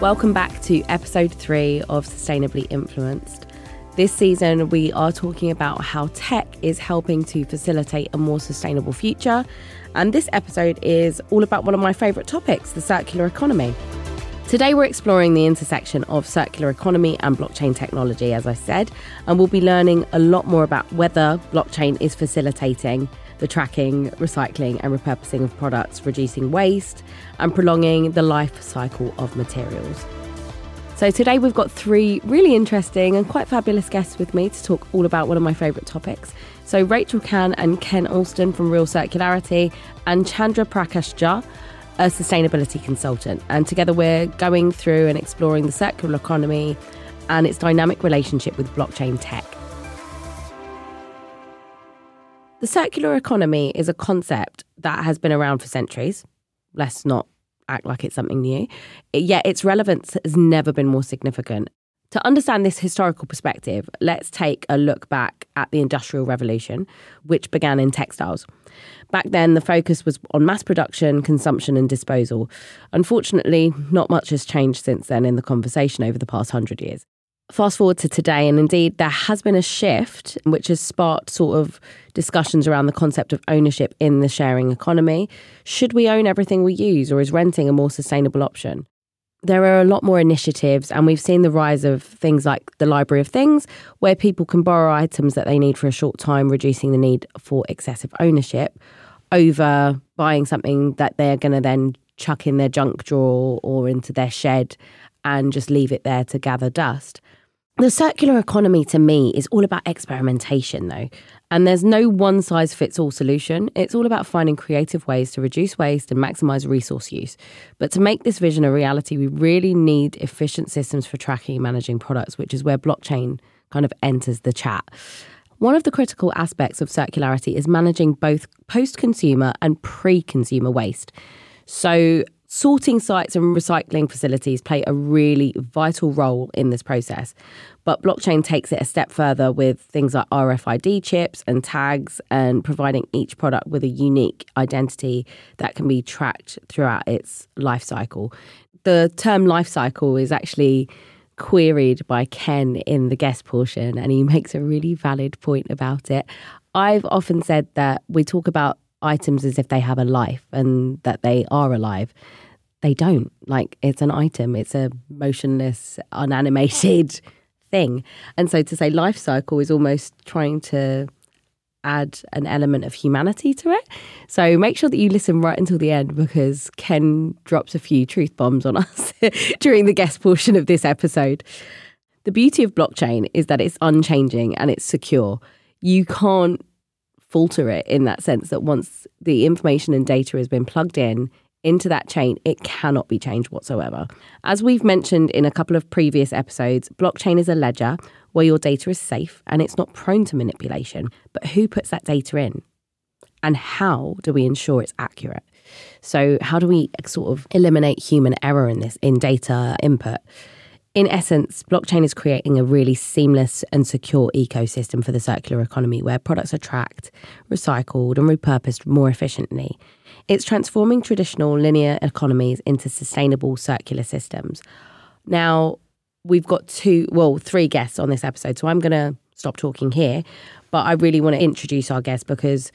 Welcome back to episode three of Sustainably Influenced. This season, we are talking about how tech is helping to facilitate a more sustainable future. And this episode is all about one of my favourite topics the circular economy. Today, we're exploring the intersection of circular economy and blockchain technology, as I said, and we'll be learning a lot more about whether blockchain is facilitating the tracking, recycling, and repurposing of products, reducing waste, and prolonging the life cycle of materials. So, today we've got three really interesting and quite fabulous guests with me to talk all about one of my favourite topics. So, Rachel Kan and Ken Alston from Real Circularity, and Chandra Prakash Jha a sustainability consultant. And together we're going through and exploring the circular economy and its dynamic relationship with blockchain tech. The circular economy is a concept that has been around for centuries. Let's not act like it's something new. Yet its relevance has never been more significant. To understand this historical perspective, let's take a look back at the Industrial Revolution, which began in textiles. Back then, the focus was on mass production, consumption, and disposal. Unfortunately, not much has changed since then in the conversation over the past hundred years. Fast forward to today, and indeed, there has been a shift which has sparked sort of discussions around the concept of ownership in the sharing economy. Should we own everything we use, or is renting a more sustainable option? there are a lot more initiatives, and we've seen the rise of things like the Library of Things, where people can borrow items that they need for a short time, reducing the need for excessive ownership over buying something that they're going to then chuck in their junk drawer or into their shed and just leave it there to gather dust. The circular economy to me is all about experimentation, though. And there's no one size fits all solution. It's all about finding creative ways to reduce waste and maximize resource use. But to make this vision a reality, we really need efficient systems for tracking and managing products, which is where blockchain kind of enters the chat. One of the critical aspects of circularity is managing both post consumer and pre consumer waste. So, Sorting sites and recycling facilities play a really vital role in this process. But blockchain takes it a step further with things like RFID chips and tags and providing each product with a unique identity that can be tracked throughout its life cycle. The term life cycle is actually queried by Ken in the guest portion, and he makes a really valid point about it. I've often said that we talk about items as if they have a life and that they are alive. They don't. Like it's an item, it's a motionless, unanimated thing. And so to say life cycle is almost trying to add an element of humanity to it. So make sure that you listen right until the end because Ken drops a few truth bombs on us during the guest portion of this episode. The beauty of blockchain is that it's unchanging and it's secure. You can't falter it in that sense that once the information and data has been plugged in into that chain, it cannot be changed whatsoever. As we've mentioned in a couple of previous episodes, blockchain is a ledger where your data is safe and it's not prone to manipulation. But who puts that data in? And how do we ensure it's accurate? So, how do we sort of eliminate human error in this in data input? In essence, blockchain is creating a really seamless and secure ecosystem for the circular economy where products are tracked, recycled, and repurposed more efficiently. It's transforming traditional linear economies into sustainable circular systems. Now, we've got two, well, three guests on this episode, so I'm going to stop talking here. But I really want to introduce our guests because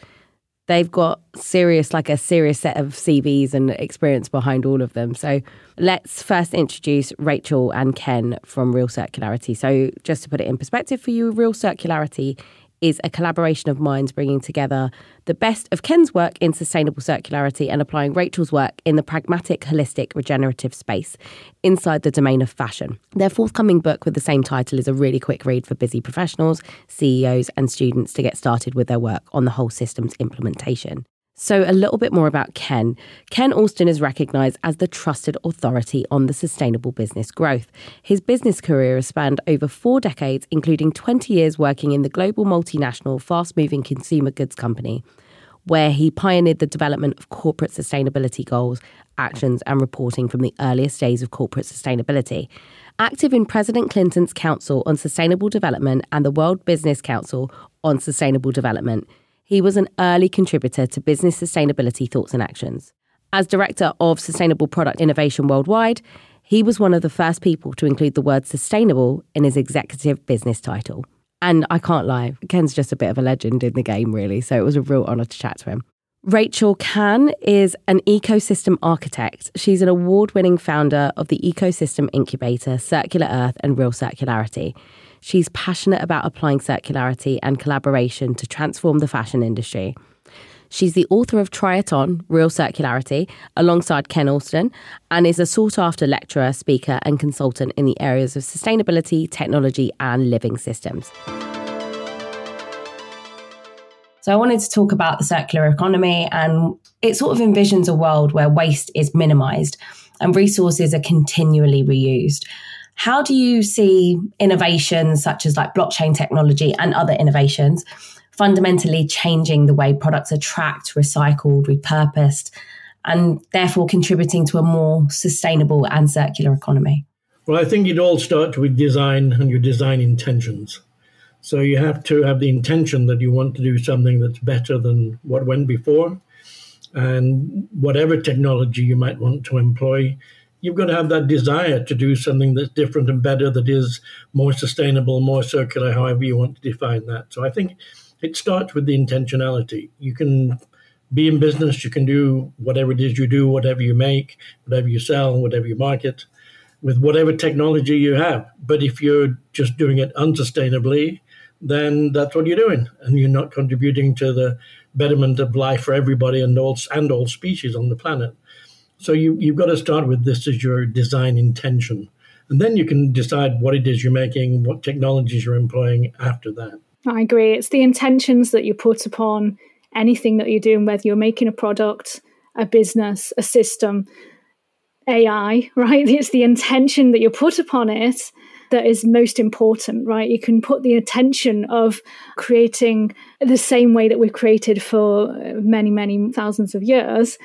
they've got serious, like a serious set of CVs and experience behind all of them. So let's first introduce Rachel and Ken from Real Circularity. So just to put it in perspective for you, Real Circularity is a collaboration of minds bringing together the best of Ken's work in sustainable circularity and applying Rachel's work in the pragmatic, holistic, regenerative space inside the domain of fashion. Their forthcoming book with the same title is a really quick read for busy professionals, CEOs, and students to get started with their work on the whole system's implementation. So, a little bit more about Ken. Ken Alston is recognised as the trusted authority on the sustainable business growth. His business career has spanned over four decades, including 20 years working in the global multinational fast moving consumer goods company, where he pioneered the development of corporate sustainability goals, actions, and reporting from the earliest days of corporate sustainability. Active in President Clinton's Council on Sustainable Development and the World Business Council on Sustainable Development. He was an early contributor to business sustainability thoughts and actions. As Director of Sustainable Product Innovation Worldwide, he was one of the first people to include the word sustainable in his executive business title. And I can't lie, Ken's just a bit of a legend in the game, really. So it was a real honour to chat to him. Rachel Kan is an ecosystem architect. She's an award winning founder of the ecosystem incubator, Circular Earth and Real Circularity. She's passionate about applying circularity and collaboration to transform the fashion industry. She's the author of Triaton, Real Circularity, alongside Ken Alston, and is a sought after lecturer, speaker, and consultant in the areas of sustainability, technology, and living systems. So, I wanted to talk about the circular economy, and it sort of envisions a world where waste is minimized and resources are continually reused. How do you see innovations such as like blockchain technology and other innovations fundamentally changing the way products are tracked, recycled, repurposed, and therefore contributing to a more sustainable and circular economy? Well, I think it all starts with design and your design intentions. So you have to have the intention that you want to do something that's better than what went before. And whatever technology you might want to employ, you've got to have that desire to do something that's different and better, that is more sustainable, more circular, however you want to define that. So I think it starts with the intentionality. You can be in business, you can do whatever it is you do, whatever you make, whatever you sell, whatever you market, with whatever technology you have. But if you're just doing it unsustainably, then that's what you're doing, and you're not contributing to the betterment of life for everybody and all and all species on the planet. So you you've got to start with this as your design intention, and then you can decide what it is you're making, what technologies you're employing after that. I agree. It's the intentions that you put upon anything that you're doing, whether you're making a product, a business, a system, AI, right? It's the intention that you put upon it that is most important, right? You can put the intention of creating the same way that we've created for many, many thousands of years,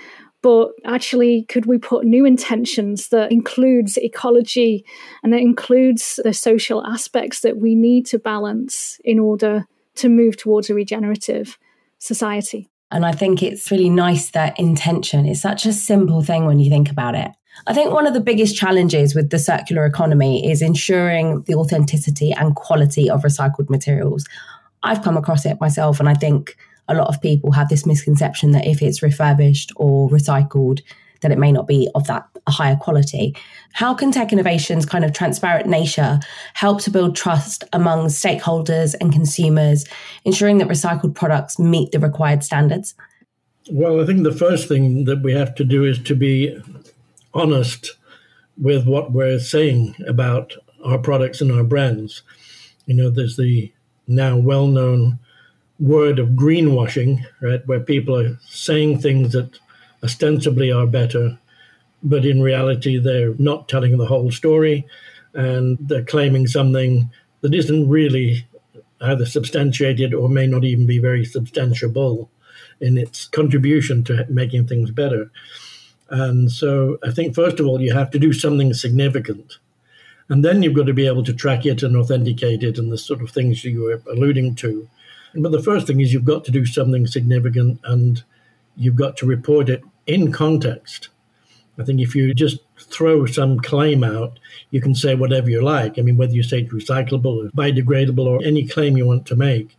but actually could we put new intentions that includes ecology and that includes the social aspects that we need to balance in order to move towards a regenerative society and i think it's really nice that intention is such a simple thing when you think about it I think one of the biggest challenges with the circular economy is ensuring the authenticity and quality of recycled materials. I've come across it myself, and I think a lot of people have this misconception that if it's refurbished or recycled, that it may not be of that higher quality. How can tech innovations kind of transparent nature help to build trust among stakeholders and consumers, ensuring that recycled products meet the required standards? Well, I think the first thing that we have to do is to be honest with what we're saying about our products and our brands. You know, there's the now well known word of greenwashing, right, where people are saying things that ostensibly are better, but in reality they're not telling the whole story and they're claiming something that isn't really either substantiated or may not even be very substantiable in its contribution to making things better. And so I think, first of all, you have to do something significant. And then you've got to be able to track it and authenticate it and the sort of things you were alluding to. But the first thing is you've got to do something significant and you've got to report it in context. I think if you just throw some claim out, you can say whatever you like. I mean, whether you say it's recyclable or biodegradable or any claim you want to make,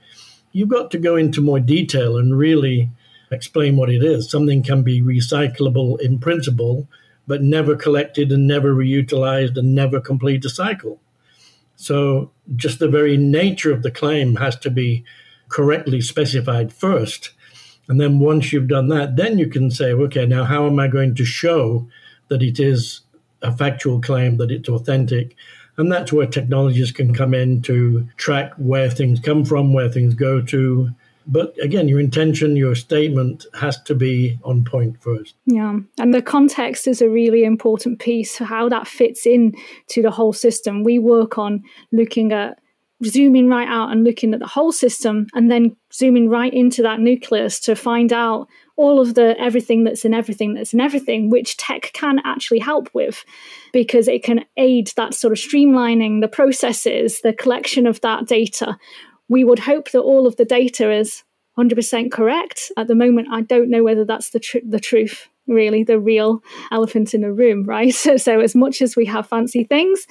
you've got to go into more detail and really explain what it is. Something can be recyclable in principle, but never collected and never reutilized and never complete a cycle. So, just the very nature of the claim has to be correctly specified first. And then once you've done that, then you can say, okay, now how am I going to show that it is a factual claim, that it's authentic? And that's where technologies can come in to track where things come from, where things go to, but again, your intention, your statement has to be on point first. Yeah. And the context is a really important piece how that fits in to the whole system. We work on looking at zooming right out and looking at the whole system and then zooming right into that nucleus to find out all of the everything that's in everything that's in everything which tech can actually help with because it can aid that sort of streamlining the processes the collection of that data we would hope that all of the data is 100% correct. At the moment, I don't know whether that's the, tr- the truth. really the real elephant in the room, right? So, so as much as we have fancy things,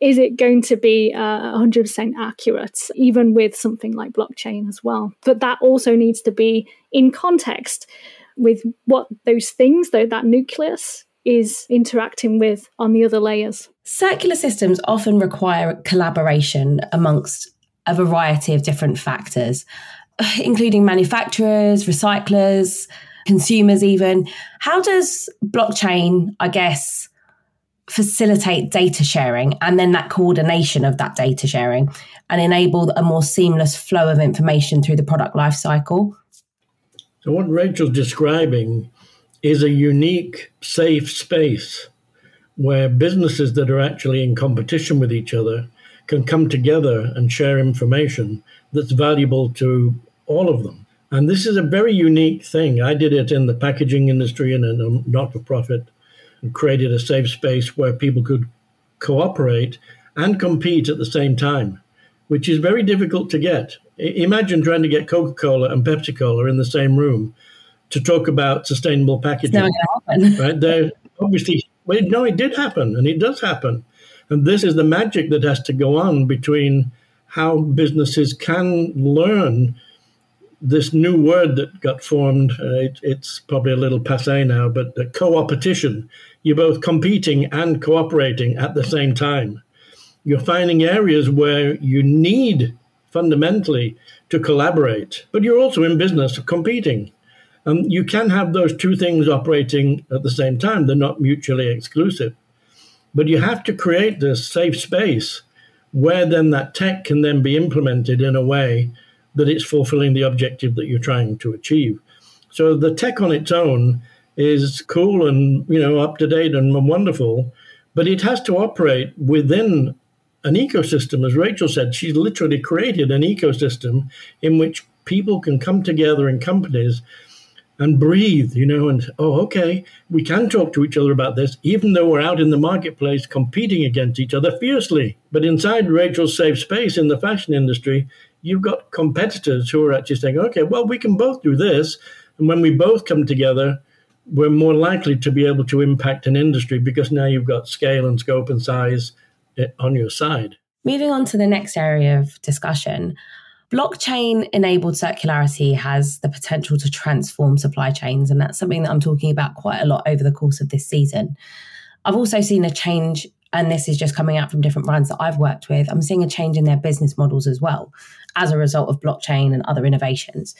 is it going to be uh, 100% accurate, even with something like blockchain as well? But that also needs to be in context with what those things, though, that nucleus is interacting with on the other layers. Circular systems often require collaboration amongst a variety of different factors, including manufacturers, recyclers, consumers, even. How does blockchain, I guess, facilitate data sharing and then that coordination of that data sharing and enable a more seamless flow of information through the product lifecycle? So, what Rachel's describing is a unique, safe space where businesses that are actually in competition with each other can come together and share information that's valuable to all of them. And this is a very unique thing. I did it in the packaging industry in a not for profit and created a safe space where people could cooperate and compete at the same time, which is very difficult to get. Imagine trying to get Coca Cola and Pepsi Cola in the same room to talk about sustainable packaging. right? They're obviously, well, no, it did happen and it does happen. And this is the magic that has to go on between how businesses can learn this new word that got formed. Uh, it, it's probably a little passe now, but the co-opetition. You're both competing and cooperating at the same time. You're finding areas where you need fundamentally to collaborate, but you're also in business of competing. Um, you can have those two things operating at the same time. They're not mutually exclusive. But you have to create this safe space where then that tech can then be implemented in a way that it's fulfilling the objective that you're trying to achieve. So the tech on its own is cool and you know up to date and wonderful, but it has to operate within an ecosystem. As Rachel said, she's literally created an ecosystem in which people can come together in companies and breathe, you know, and oh, okay, we can talk to each other about this, even though we're out in the marketplace competing against each other fiercely. But inside Rachel's safe space in the fashion industry, you've got competitors who are actually saying, okay, well, we can both do this. And when we both come together, we're more likely to be able to impact an industry because now you've got scale and scope and size eh, on your side. Moving on to the next area of discussion, blockchain enabled circularity has the potential to transform supply chains. And that's something that I'm talking about quite a lot over the course of this season. I've also seen a change, and this is just coming out from different brands that I've worked with. I'm seeing a change in their business models as well as a result of blockchain and other innovations.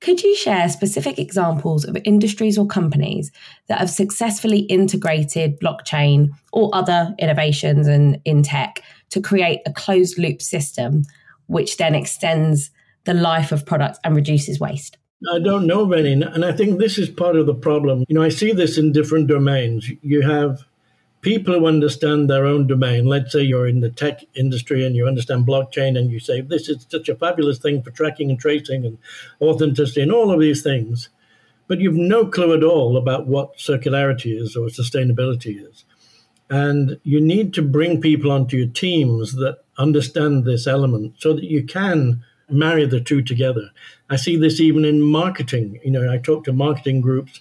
Could you share specific examples of industries or companies that have successfully integrated blockchain or other innovations in, in tech to create a closed loop system which then extends the life of products and reduces waste? I don't know any. And I think this is part of the problem. You know, I see this in different domains. You have people who understand their own domain. Let's say you're in the tech industry and you understand blockchain and you say, this is such a fabulous thing for tracking and tracing and authenticity and all of these things. But you've no clue at all about what circularity is or sustainability is. And you need to bring people onto your teams that understand this element so that you can marry the two together. I see this even in marketing. You know, I talk to marketing groups,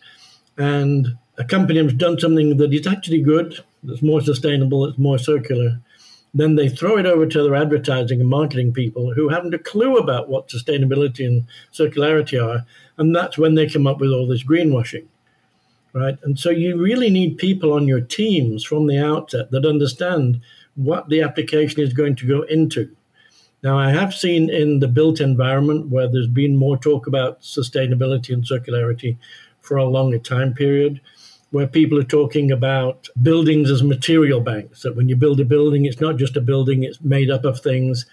and a company has done something that is actually good, that's more sustainable, it's more circular. Then they throw it over to their advertising and marketing people who haven't a clue about what sustainability and circularity are. And that's when they come up with all this greenwashing right? And so you really need people on your teams from the outset that understand what the application is going to go into. Now, I have seen in the built environment where there's been more talk about sustainability and circularity for a longer time period, where people are talking about buildings as material banks, that when you build a building, it's not just a building, it's made up of things.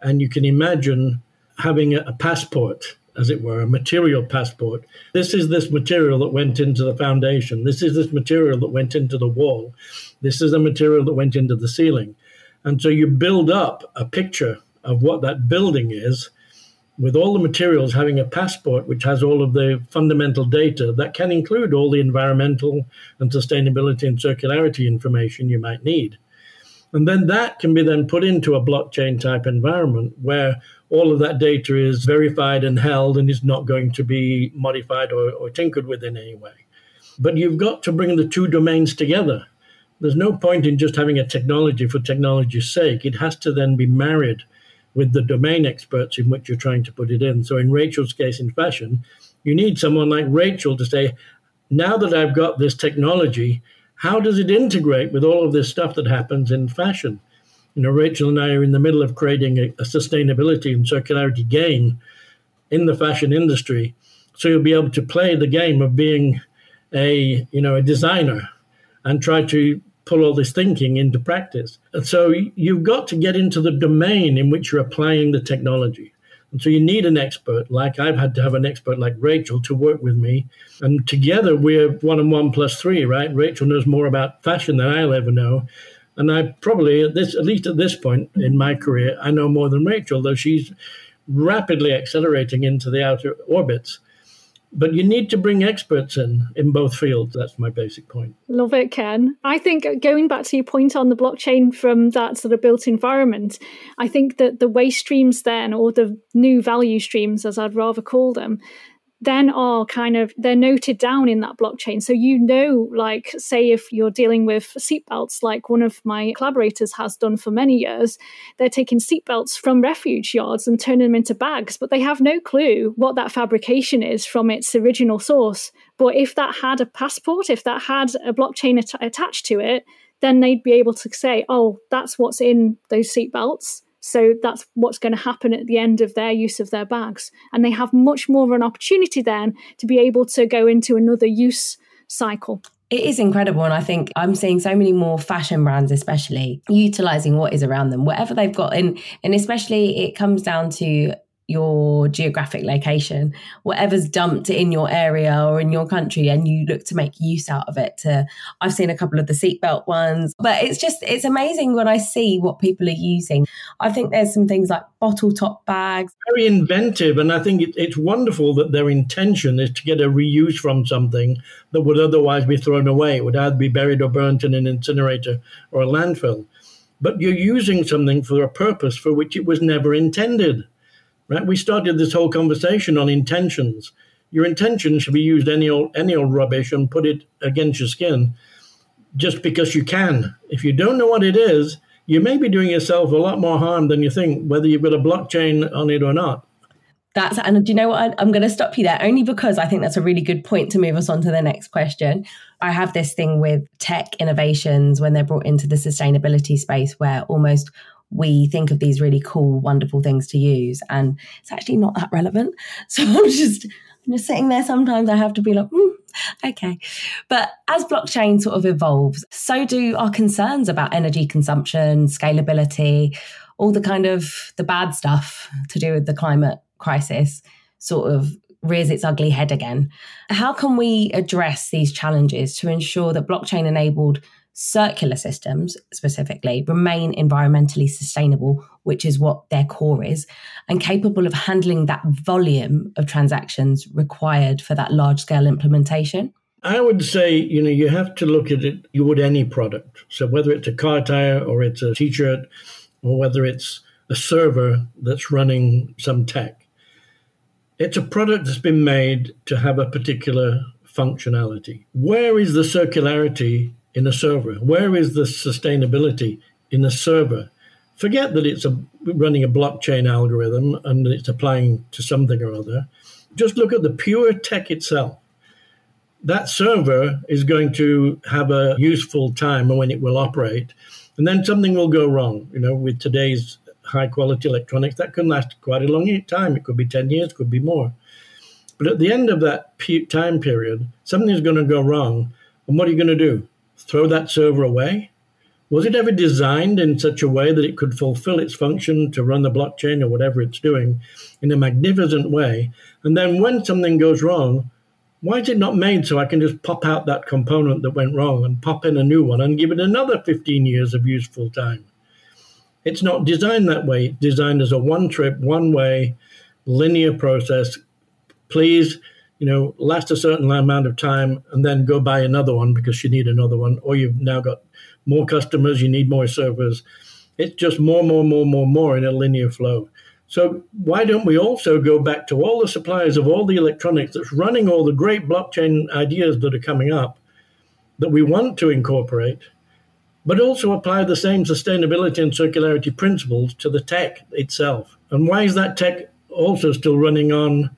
And you can imagine having a, passport, as it were, a material passport. This is this material that went into the foundation. This is this material that went into the wall. This is the material that went into the ceiling. And so you build up a picture of what that building is with all the materials having a passport which has all of the fundamental data that can include all the environmental and sustainability and circularity information you might need. And then that can be then put into a blockchain type environment where all of that data is verified and held and is not going to be modified or, or tinkered with in any way. But you've got to bring the two domains together. There's no point in just having a technology for technology's sake. It has to then be married with the domain experts in which you're trying to put it in. So, in Rachel's case in fashion, you need someone like Rachel to say, now that I've got this technology, how does it integrate with all of this stuff that happens in fashion? You know, Rachel and I are in the middle of creating a, a sustainability and circularity game in the fashion industry. So you'll be able to play the game of being a you know a designer and try to pull all this thinking into practice. And so you've got to get into the domain in which you're applying the technology. And so you need an expert, like I've had to have an expert like Rachel to work with me. And together we're one and one plus three, right? Rachel knows more about fashion than I'll ever know. And I probably at this at least at this point in my career, I know more than Rachel, though she's rapidly accelerating into the outer orbits. But you need to bring experts in in both fields. That's my basic point. Love it, Ken. I think uh, going back to your point on the blockchain from that sort of built environment, I think that the waste streams then, or the new value streams, as I'd rather call them, then are kind of they're noted down in that blockchain. So you know like say if you're dealing with seatbelts like one of my collaborators has done for many years they're taking seatbelts from refuge yards and turning them into bags but they have no clue what that fabrication is from its original source. But if that had a passport if that had a blockchain at- attached to it then they'd be able to say oh that's what's in those seatbelts so that's what's going to happen at the end of their use of their bags. And they have much more of an opportunity then to be able to go into another use cycle. It is incredible. And I think I'm seeing so many more fashion brands, especially utilizing what is around them, whatever they've got. And, and especially it comes down to your geographic location, whatever's dumped in your area or in your country, and you look to make use out of it. To I've seen a couple of the seatbelt ones, but it's just it's amazing when I see what people are using. I think there's some things like bottle top bags, very inventive, and I think it, it's wonderful that their intention is to get a reuse from something that would otherwise be thrown away. It would either be buried or burnt in an incinerator or a landfill. But you're using something for a purpose for which it was never intended right? We started this whole conversation on intentions. Your intention should be used any old any old rubbish and put it against your skin, just because you can. If you don't know what it is, you may be doing yourself a lot more harm than you think, whether you've got a blockchain on it or not. That's and do you know what? I'm going to stop you there only because I think that's a really good point to move us on to the next question. I have this thing with tech innovations when they're brought into the sustainability space where almost we think of these really cool, wonderful things to use, and it's actually not that relevant. So I'm just I'm just sitting there. Sometimes I have to be like, mm, okay. But as blockchain sort of evolves, so do our concerns about energy consumption, scalability, all the kind of the bad stuff to do with the climate crisis sort of rears its ugly head again. How can we address these challenges to ensure that blockchain enabled circular systems specifically remain environmentally sustainable, which is what their core is, and capable of handling that volume of transactions required for that large scale implementation? I would say, you know, you have to look at it, you would any product. So whether it's a car tire or it's a t shirt or whether it's a server that's running some tech, it's a product that's been made to have a particular functionality. Where is the circularity in a server? Where is the sustainability in a server? Forget that it's a, running a blockchain algorithm and it's applying to something or other. Just look at the pure tech itself. That server is going to have a useful time when it will operate, and then something will go wrong. You know, with today's high quality electronics, that can last quite a long time. It could be 10 years, could be more. But at the end of that time period, something is going to go wrong. And what are you going to do? Throw that server away? Was it ever designed in such a way that it could fulfill its function to run the blockchain or whatever it's doing in a magnificent way? And then when something goes wrong, why is it not made so I can just pop out that component that went wrong and pop in a new one and give it another 15 years of useful time? It's not designed that way. It's designed as a one trip, one way, linear process. Please you know, last a certain amount of time and then go buy another one because you need another one, or you've now got more customers, you need more servers. It's just more, more, more, more, more in a linear flow. So why don't we also go back to all the suppliers of all the electronics that's running all the great blockchain ideas that are coming up that we want to incorporate, but also apply the same sustainability and circularity principles to the tech itself? And why is that tech also still running on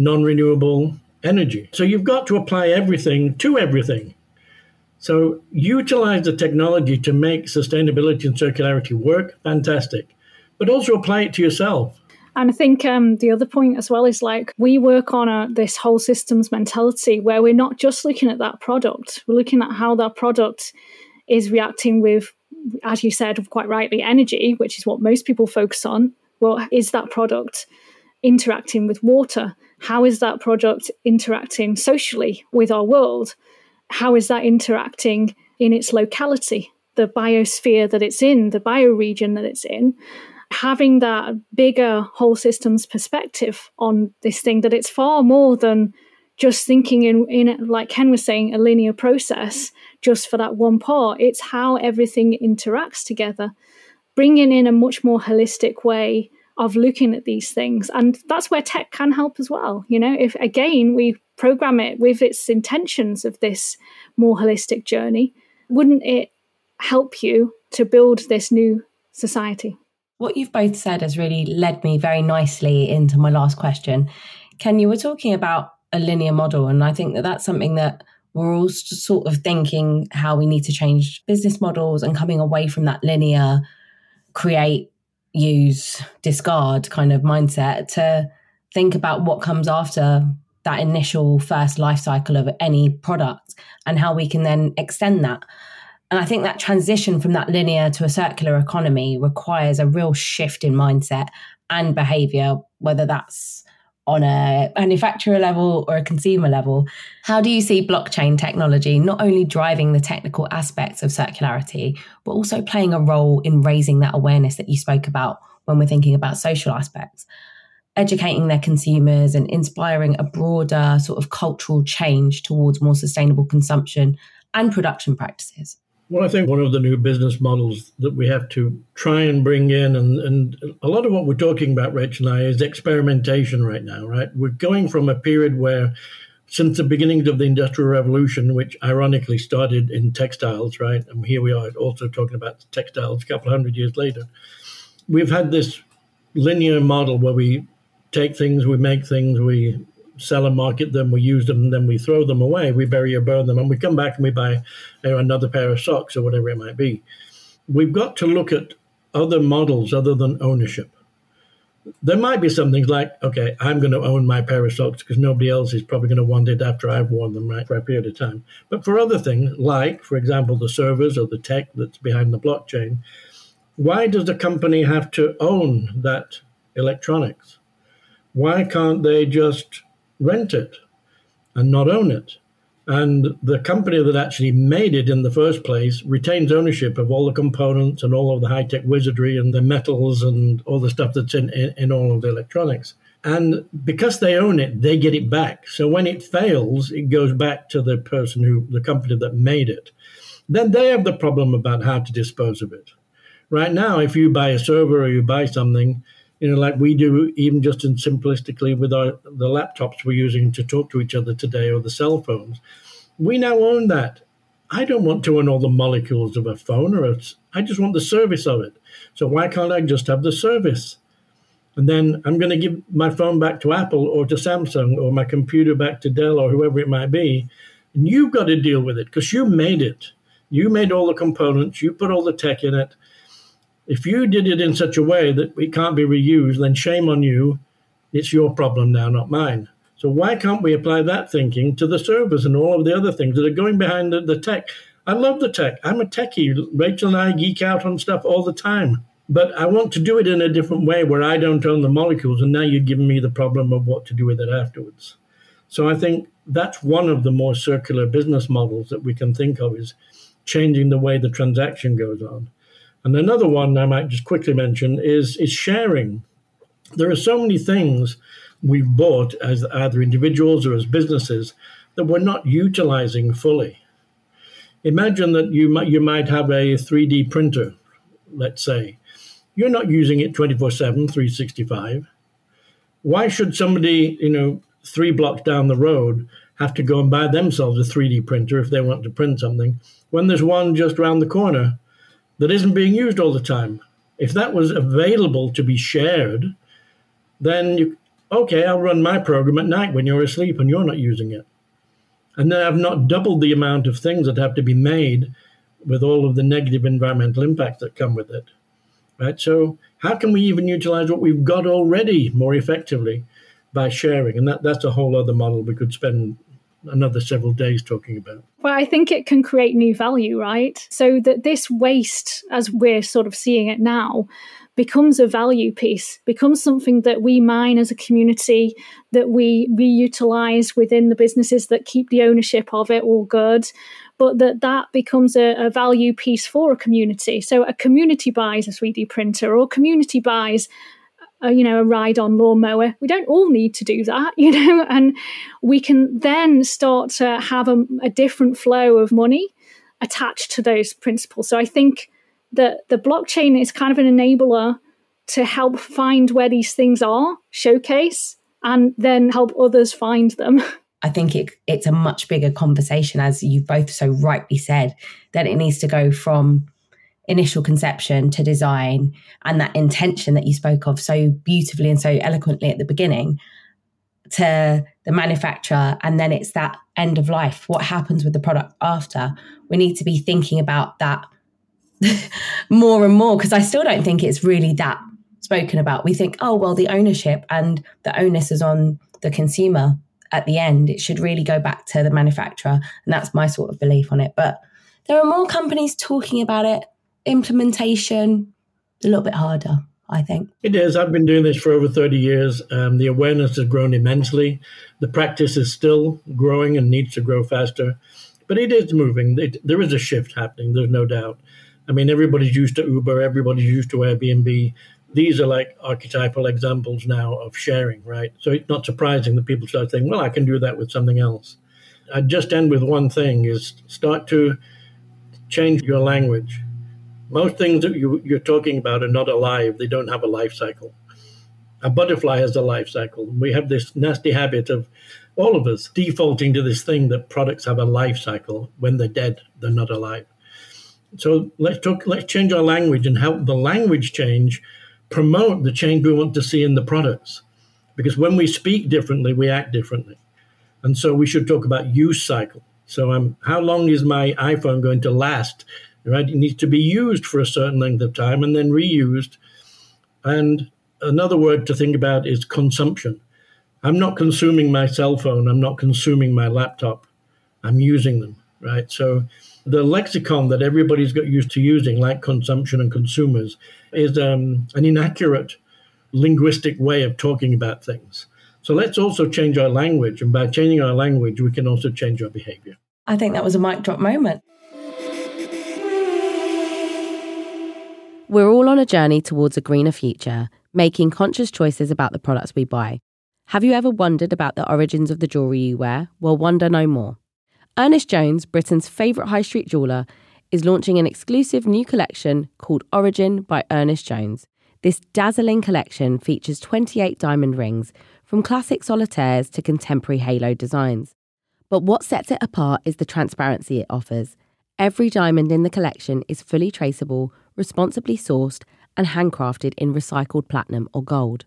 non-renewable energy? So you've got to apply everything to everything. So utilize the technology to make sustainability and circularity work, fantastic but also apply it to yourself. And I think um, the other point as well is like we work on a, this whole systems mentality where we're not just looking at that product, we're looking at how that product is reacting with, as you said quite rightly, energy, which is what most people focus on. Well, is that product interacting with water? How is that product interacting socially with our world? How is that interacting in its locality, the biosphere that it's in, the bioregion that it's in? having that bigger whole systems perspective on this thing that it's far more than just thinking in, in like ken was saying a linear process just for that one part it's how everything interacts together bringing in a much more holistic way of looking at these things. And that's where tech can help as well. You know if again we program it with its intentions of this more holistic journey wouldn't it help you to build this new society? What you've both said has really led me very nicely into my last question. Ken, you were talking about a linear model, and I think that that's something that we're all sort of thinking how we need to change business models and coming away from that linear create, use, discard kind of mindset to think about what comes after that initial first life cycle of any product and how we can then extend that. And I think that transition from that linear to a circular economy requires a real shift in mindset and behavior, whether that's on a manufacturer level or a consumer level. How do you see blockchain technology not only driving the technical aspects of circularity, but also playing a role in raising that awareness that you spoke about when we're thinking about social aspects? Educating their consumers and inspiring a broader sort of cultural change towards more sustainable consumption and production practices. Well, I think one of the new business models that we have to try and bring in, and, and a lot of what we're talking about, Rachel and I, is experimentation right now, right? We're going from a period where, since the beginnings of the Industrial Revolution, which ironically started in textiles, right? And here we are also talking about textiles a couple hundred years later. We've had this linear model where we take things, we make things, we sell and market them, we use them, and then we throw them away. We bury or burn them, and we come back and we buy another pair of socks or whatever it might be. We've got to look at other models other than ownership. There might be some things like, okay, I'm going to own my pair of socks because nobody else is probably going to want it after I've worn them, right, for a period of time. But for other things, like, for example, the servers or the tech that's behind the blockchain, why does the company have to own that electronics? Why can't they just rent it and not own it. And the company that actually made it in the first place retains ownership of all the components and all of the high tech wizardry and the metals and all the stuff that's in, in, in, all of the electronics. And because they own it, they get it back. So when it fails, it goes back to the person who, the company that made it. Then they have the problem about how to dispose of it. Right now, if you buy a server or you buy something, you know, like we do, even just in simplistically with our the laptops we're using to talk to each other today or the cell phones. We now own that. I don't want to own all the molecules of a phone, or a, I just want the service of it. So why can't I just have the service? And then I'm going to give my phone back to Apple or to Samsung or my computer back to Dell or whoever it might be. And you've got to deal with it because you made it. You made all the components, you put all the tech in it, if you did it in such a way that it can't be reused, then shame on you. It's your problem now, not mine. So why can't we apply that thinking to the servers and all of the other things that are going behind the, the tech? I love the tech. I'm a techie. Rachel and I geek out on stuff all the time. But I want to do it in a different way where I don't own the molecules, and now you're giving me the problem of what to do with it afterwards. So I think that's one of the more circular business models that we can think of is changing the way the transaction goes on. And another one I might just quickly mention is, is sharing. There are so many things we've bought as either individuals or as businesses that we're not utilizing fully. Imagine that you might, you might have a 3D printer, let's say, You're not using it 24 7, 365. Why should somebody, you know, three blocks down the road have to go and buy themselves a 3D printer if they want to print something when there's one just around the corner that isn't being used all the time? If that was available to be shared, then you, okay, I'll run my program at night when you're asleep and you're not using it. And then I've not doubled the amount of things that have to be made with all of the negative environmental impacts that come with it. Right? So, how can we even utilize what we've got already more effectively by sharing? And that, that's a whole other model we could spend another several days talking about. Well, I think it can create new value, right? So that this waste, as we're sort of seeing it now, becomes a value piece, becomes something that we mine as a community, that we reutilize within the businesses that keep the ownership of it all good, but that that becomes a, a value piece for a community. So a community buys a 3D printer or community buys a, you know a ride on lawnmower. We don't all need to do that you know and we can then start to have a, a, different flow of money attached to those principles. So i think that the blockchain is kind of an enabler to help find where these things are showcase and then help others find them. I think it, it's a much bigger conversation, as you both so rightly said, that it needs to go from initial conception to design and that intention that you spoke of so beautifully and so eloquently at the beginning to the manufacturer and then it's that end of life. What happens with the product after? We need to be thinking about that more and more because i still don't think it's really that spoken about. We think oh well the ownership and the onus is on the consumer at the end. It should really go back to the manufacturer. And that's my sort of belief on it. But there are more companies talking about it implementation a little bit harder. I think it is. I've been doing this for over 30 years. Um, the awareness has grown immensely. The practice is still growing and needs to grow faster, but it is moving. It, there is a shift happening. There's no doubt. I mean, everybody's used to Uber. Everybody's used to Airbnb. These are like archetypal examples now of sharing, right? So it's not surprising that people start saying, "Well, I can do that with something else." I'd just end with one thing: is start to change your language most things that you, you're talking about are not alive. They don't have a life cycle. A butterfly has a life cycle. We have this nasty habit of all of us defaulting to this thing that products have a life cycle. When they're dead, they're not alive. So let's talk. Let's change our language and help the language change promote the change we want to see in the products. Because when we speak differently, we act differently. And so we should talk about use cycle. So um, how long is my iPhone going to last right? It needs to be used for a certain length of time and then reused. And another word to think about is consumption. I'm not consuming my cell phone, I'm not consuming my laptop, I'm using them, right? So the lexicon that everybody's got used to using, like consumption and consumers, is um, an inaccurate linguistic way of talking about things. So let's also change our language. And by changing our language, we can also change our behavior. I think that was a mic drop moment. We're all on a journey towards a greener future, making conscious choices about the products we buy. Have you ever wondered about the origins of the jewellery you wear? Well, wonder no more. Ernest Jones, Britain's favourite high street jeweller, is launching an exclusive new collection called Origin by Ernest Jones. This dazzling collection features 28 diamond rings, from classic solitaires to contemporary halo designs. But what sets it apart is the transparency it offers. Every diamond in the collection is fully traceable, responsibly sourced, and handcrafted in recycled platinum or gold.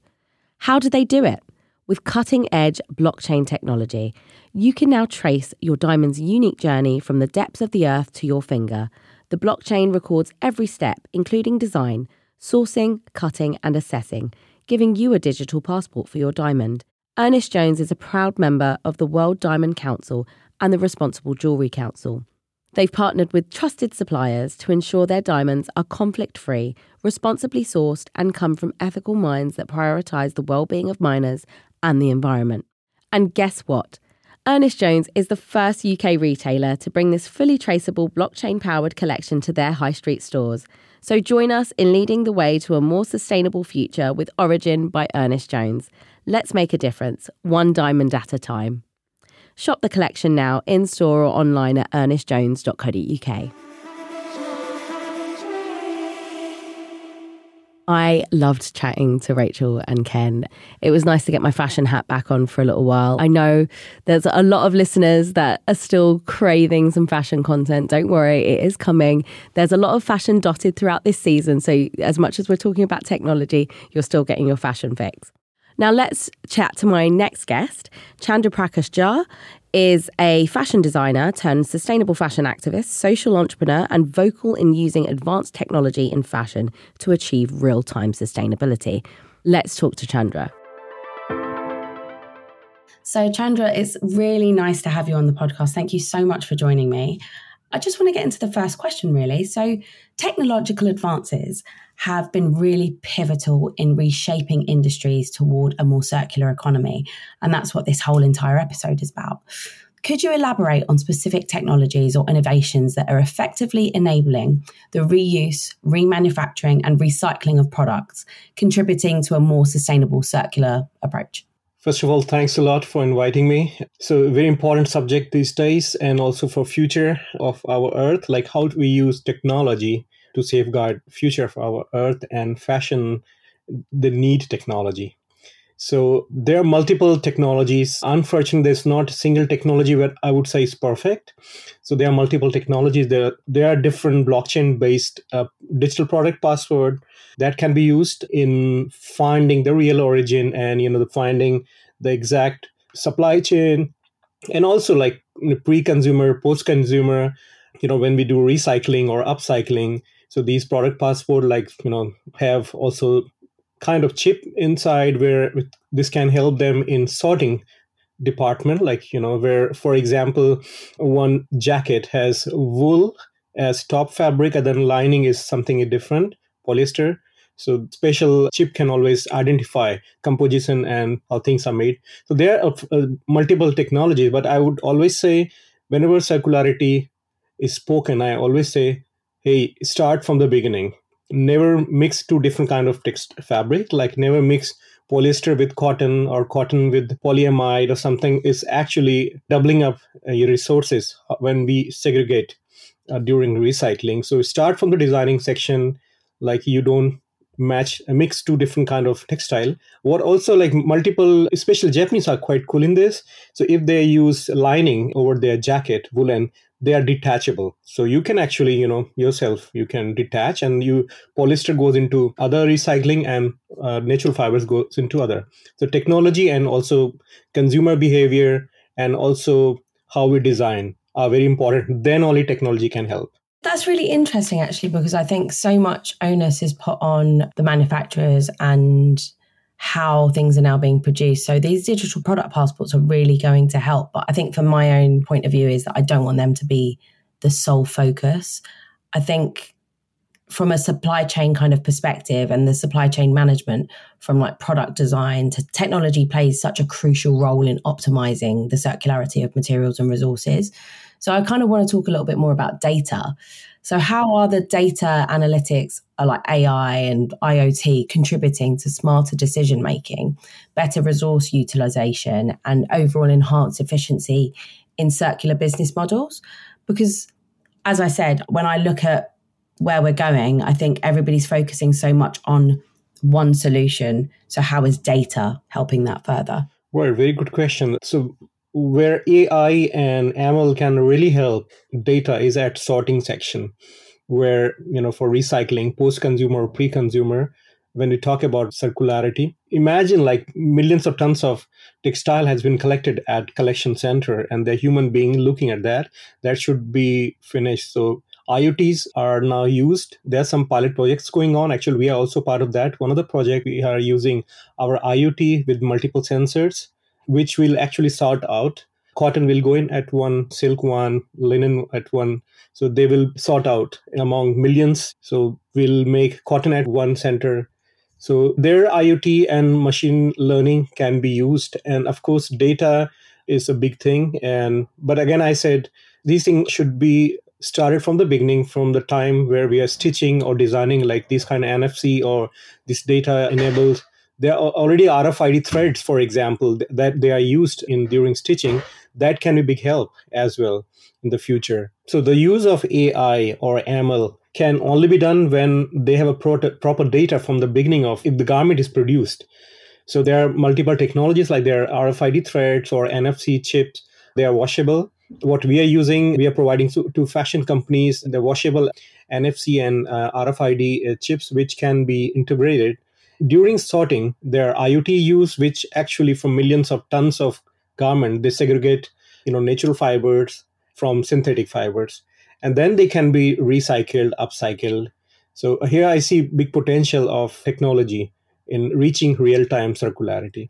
How do they do it? With cutting edge blockchain technology, you can now trace your diamond's unique journey from the depths of the earth to your finger. The blockchain records every step, including design, sourcing, cutting, and assessing, giving you a digital passport for your diamond. Ernest Jones is a proud member of the World Diamond Council and the Responsible Jewellery Council. They've partnered with trusted suppliers to ensure their diamonds are conflict free, responsibly sourced, and come from ethical mines that prioritise the well-being of miners and the environment. And guess what? Ernest Jones is the first UK retailer to bring this fully traceable blockchain powered collection to their high street stores. So join us in leading the way to a more sustainable future with Origin by Ernest Jones. Let's make a difference, one diamond at a time. Shop the collection now in store or online at ernestjones.co.uk. I loved chatting to Rachel and Ken. It was nice to get my fashion hat back on for a little while. I know there's a lot of listeners that are still craving some fashion content. Don't worry, it is coming. There's a lot of fashion dotted throughout this season. So, as much as we're talking about technology, you're still getting your fashion fix. Now, let's chat to my next guest. Chandra Prakash Jha is a fashion designer turned sustainable fashion activist, social entrepreneur, and vocal in using advanced technology in fashion to achieve real time sustainability. Let's talk to Chandra. So, Chandra, it's really nice to have you on the podcast. Thank you so much for joining me. I just want to get into the first question, really. So, technological advances have been really pivotal in reshaping industries toward a more circular economy. And that's what this whole entire episode is about. Could you elaborate on specific technologies or innovations that are effectively enabling the reuse, remanufacturing, and recycling of products, contributing to a more sustainable circular approach? First of all, thanks a lot for inviting me. So, very important subject these days, and also for future of our Earth, like how do we use technology to safeguard future of our Earth and fashion the need technology. So there are multiple technologies. Unfortunately, there's not a single technology where I would say is perfect. So there are multiple technologies. There, there are different blockchain-based uh, digital product passport that can be used in finding the real origin and you know the finding the exact supply chain, and also like pre-consumer, post-consumer. You know when we do recycling or upcycling. So these product passport like you know have also kind of chip inside where this can help them in sorting department like you know where for example one jacket has wool as top fabric and then lining is something different polyester. So special chip can always identify composition and how things are made. So there are uh, multiple technologies but i would always say whenever circularity is spoken i always say hey start from the beginning. Never mix two different kind of text fabric like never mix polyester with cotton or cotton with polyamide or something is actually doubling up uh, your resources when we segregate uh, during recycling. So start from the designing section like you don't match uh, mix two different kind of textile. What also like multiple especially japanese are quite cool in this. So if they use lining over their jacket woolen they are detachable. So you can actually you know yourself you can detach and you polyester goes into other recycling and uh, natural fibers goes into other. So technology and also consumer behavior and also how we design are very important. Then only technology can help that's really interesting actually because i think so much onus is put on the manufacturers and how things are now being produced. So these digital product passports are really going to help. But I think from my own point of view is that I don't want them to be the sole focus. I think from a supply chain kind of perspective and the supply chain management from like product design to technology plays such a crucial role in optimizing the circularity of materials and resources. So I kind of want to talk a little bit more about data. So, how are the data analytics, uh, like AI and IoT, contributing to smarter decision making, better resource utilization, and overall enhanced efficiency in circular business models? Because, as I said, when I look at where we're going, I think everybody's focusing so much on one solution. So, how is data helping that further? Well, very good question. So, where AI and ML can really help data is at sorting section, where you know for recycling, post-consumer, pre-consumer. When we talk about circularity, imagine like millions of tons of textile has been collected at collection center, and the human being looking at that. That should be finished. So IoTs are now used. There are some pilot projects going on. Actually, we are also part of that. One of the project we are using our IoT with multiple sensors which will actually sort out. Cotton will go in at one, silk one, linen at one. So they will sort out among millions. So we'll make cotton at one center. So their IoT and machine learning can be used. And of course, data is a big thing. And but again, I said these things should be started from the beginning, from the time where we are stitching or designing like this kind of NFC or this data enabled there are already RFID threads, for example, that they are used in during stitching. That can be big help as well in the future. So the use of AI or ML can only be done when they have a pro- proper data from the beginning of if the garment is produced. So there are multiple technologies like there are RFID threads or NFC chips. They are washable. What we are using, we are providing to, to fashion companies the washable NFC and uh, RFID uh, chips, which can be integrated. During sorting, there are IoT use, which actually from millions of tons of garment, they segregate, you know, natural fibers from synthetic fibers and then they can be recycled, upcycled. So here I see big potential of technology in reaching real-time circularity.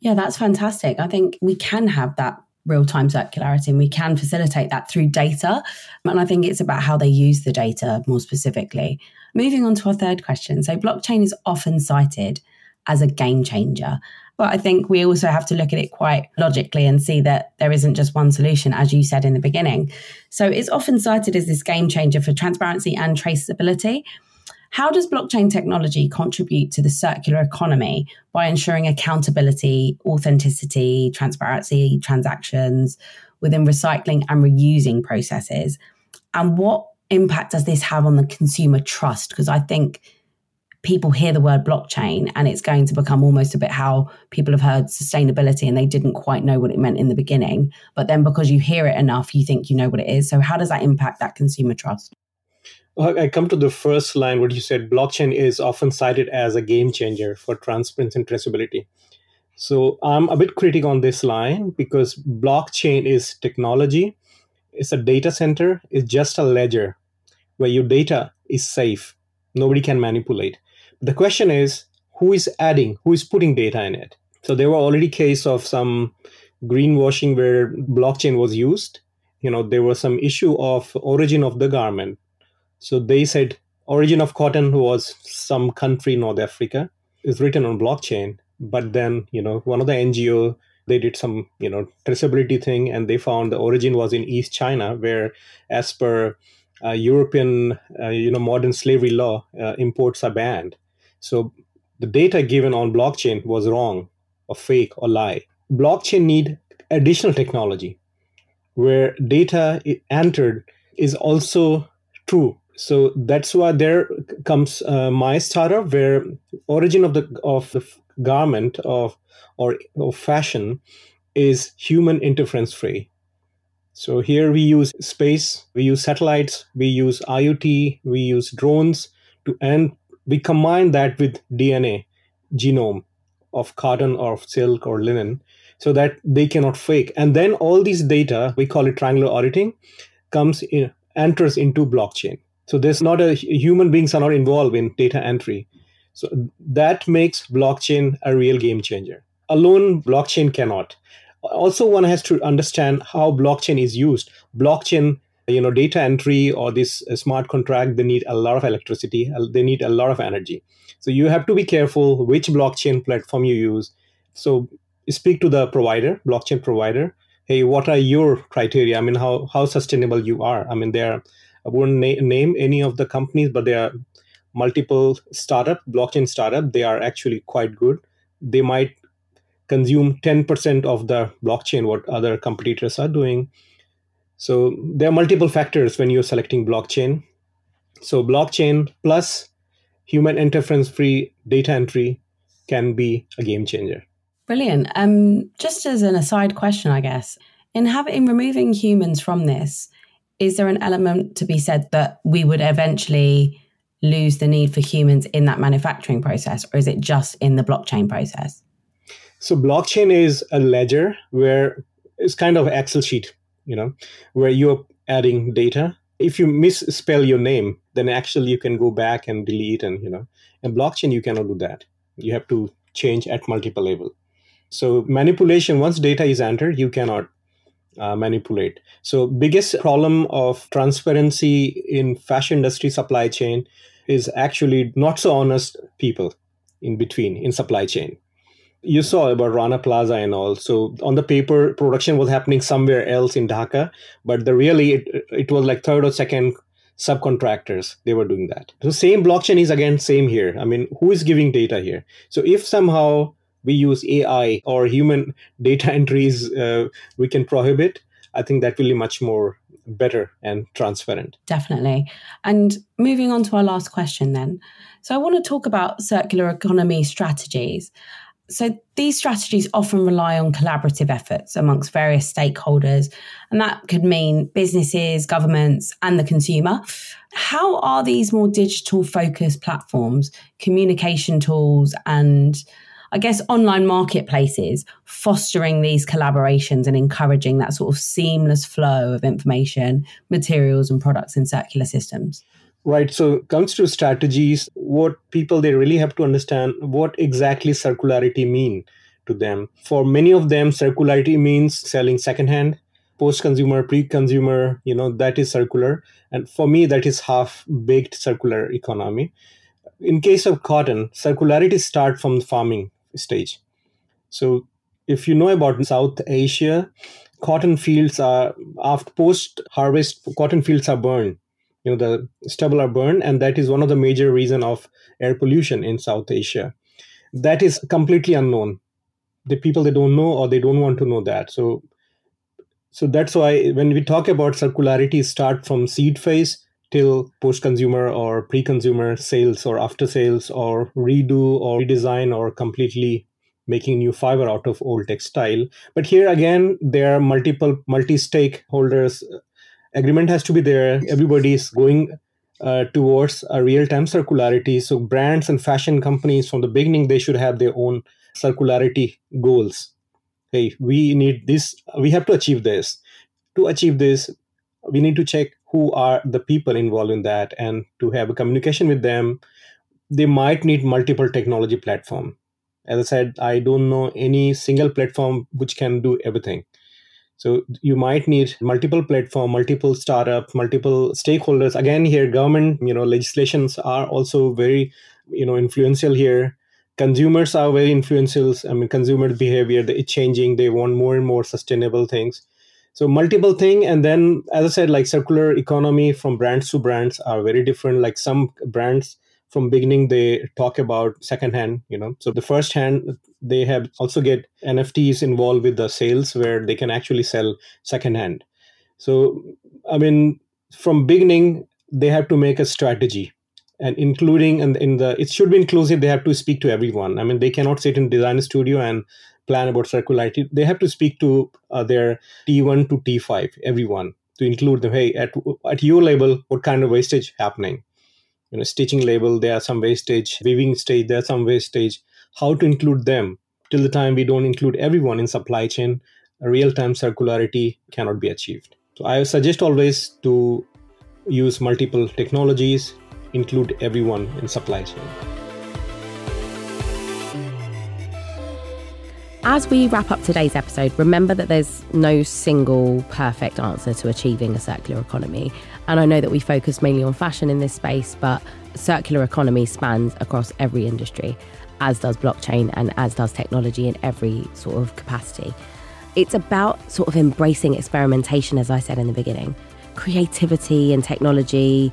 Yeah, that's fantastic. I think we can have that real-time circularity and we can facilitate that through data. And I think it's about how they use the data more specifically. Moving on to our third question. So blockchain is often cited as a game changer. But I think we also have to look at it quite logically and see that there isn't just one solution, as you said in the beginning. So it's often cited as this game changer for transparency and traceability. How does blockchain technology contribute to the circular economy by ensuring accountability, authenticity, transparency, transactions within recycling and reusing processes? And what impact does this have on the consumer trust? Because I think people hear the word blockchain and it's going to become almost a bit how people have heard sustainability and they didn't quite know what it meant in the beginning. But then because you hear it enough, you think you know what it is. So, how does that impact that consumer trust? I come to the first line, what you said blockchain is often cited as a game changer for transparency and traceability. So, I'm a bit critical on this line because blockchain is technology, it's a data center, it's just a ledger where your data is safe. Nobody can manipulate the question is who is adding, who is putting data in it? So there were already case of some greenwashing where blockchain was used. You know, there was some issue of origin of the garment. So they said origin of cotton was some country, North Africa, is written on blockchain. But then, you know, one of the NGO they did some you know traceability thing and they found the origin was in east china where as per uh, european uh, you know modern slavery law uh, imports are banned so the data given on blockchain was wrong or fake or lie. Blockchain need additional technology where data entered is also true. So that's why there comes uh, my startup where origin of the of the garment of or of fashion is human interference free. So here we use space, we use satellites, we use IoT, we use drones to and we combine that with DNA genome of cotton or silk or linen so that they cannot fake. And then all these data, we call it triangular auditing, comes in, enters into blockchain. So there's not a human beings are not involved in data entry. So that makes blockchain a real game changer. Alone, blockchain cannot. Also, one has to understand how blockchain is used. Blockchain you know data entry or this uh, smart contract they need a lot of electricity they need a lot of energy so you have to be careful which blockchain platform you use so speak to the provider blockchain provider hey what are your criteria i mean how how sustainable you are i mean there i wouldn't na- name any of the companies but there are multiple startup blockchain startup they are actually quite good they might consume 10% of the blockchain what other competitors are doing so there are multiple factors when you're selecting blockchain. So blockchain plus human interference free data entry can be a game changer. Brilliant. Um, just as an aside question, I guess, in having in removing humans from this, is there an element to be said that we would eventually lose the need for humans in that manufacturing process, or is it just in the blockchain process? So blockchain is a ledger where it's kind of Excel sheet you know, where you're adding data. If you misspell your name, then actually you can go back and delete and, you know, in blockchain, you cannot do that. You have to change at multiple level. So manipulation, once data is entered, you cannot uh, manipulate. So biggest problem of transparency in fashion industry supply chain is actually not so honest people in between in supply chain you saw about Rana Plaza and all. So on the paper, production was happening somewhere else in Dhaka, but the really it, it was like third or second subcontractors they were doing that. So same blockchain is again same here. I mean, who is giving data here? So if somehow we use AI or human data entries, uh, we can prohibit. I think that will be much more better and transparent. Definitely. And moving on to our last question then. So I want to talk about circular economy strategies. So these strategies often rely on collaborative efforts amongst various stakeholders, and that could mean businesses, governments, and the consumer. How are these more digital focused platforms, communication tools, and I guess online marketplaces fostering these collaborations and encouraging that sort of seamless flow of information, materials, and products in circular systems? Right. So comes to strategies, what people they really have to understand what exactly circularity mean to them. For many of them, circularity means selling secondhand, post-consumer, pre-consumer, you know, that is circular. And for me, that is half-baked circular economy. In case of cotton, circularity start from farming stage. So if you know about South Asia, cotton fields are after post harvest cotton fields are burned. You know the stubble are burned, and that is one of the major reason of air pollution in South Asia. That is completely unknown. The people they don't know or they don't want to know that. So so that's why when we talk about circularity, start from seed phase till post consumer or pre consumer sales or after sales or redo or redesign or completely making new fiber out of old textile. But here again, there are multiple multi stakeholders. Agreement has to be there. Everybody is going uh, towards a real time circularity. So brands and fashion companies from the beginning they should have their own circularity goals. Hey, we need this. We have to achieve this. To achieve this, we need to check who are the people involved in that and to have a communication with them they might need multiple technology platform. As i said i don't know any single platform which can do everything. So you might need multiple platform multiple startup multiple stakeholders. Again here government you know legislations are also very you know influential here. Consumers are very influential. I mean consumer behavior is changing they want more and more sustainable things so multiple thing and then as i said like circular economy from brands to brands are very different. Like some brands from beginning they talk about second hand you know. So the first hand they have also get nfts involved with the sales where they can actually sell second hand so i mean from beginning they have to make a strategy and including and in, in the it should be inclusive they have to speak to everyone. I mean they cannot sit in design studio and plan about circularity, they have to speak to uh, their T1 to T5, everyone, to include them. Hey, at, at your label, what kind of wastage happening? You know, stitching label, there are some wastage. Weaving stage, there are some wastage. How to include them? Till the time we don't include everyone in supply chain, real-time circularity cannot be achieved. So I suggest always to use multiple technologies, include everyone in supply chain. As we wrap up today's episode, remember that there's no single perfect answer to achieving a circular economy. And I know that we focus mainly on fashion in this space, but circular economy spans across every industry, as does blockchain and as does technology in every sort of capacity. It's about sort of embracing experimentation, as I said in the beginning. Creativity and technology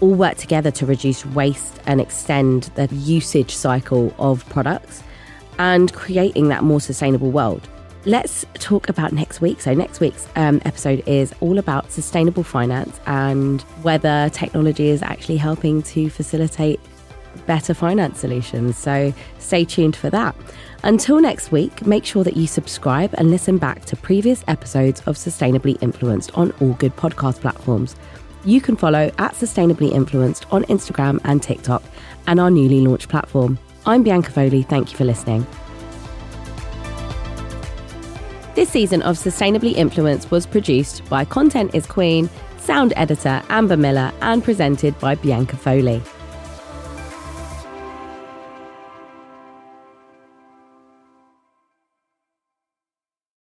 all work together to reduce waste and extend the usage cycle of products and creating that more sustainable world. Let's talk about next week. So, next week's um, episode is all about sustainable finance and whether technology is actually helping to facilitate better finance solutions. So, stay tuned for that. Until next week, make sure that you subscribe and listen back to previous episodes of Sustainably Influenced on all good podcast platforms. You can follow at Sustainably Influenced on Instagram and TikTok and our newly launched platform. I'm Bianca Foley. Thank you for listening. This season of Sustainably Influenced was produced by Content is Queen, sound editor Amber Miller, and presented by Bianca Foley.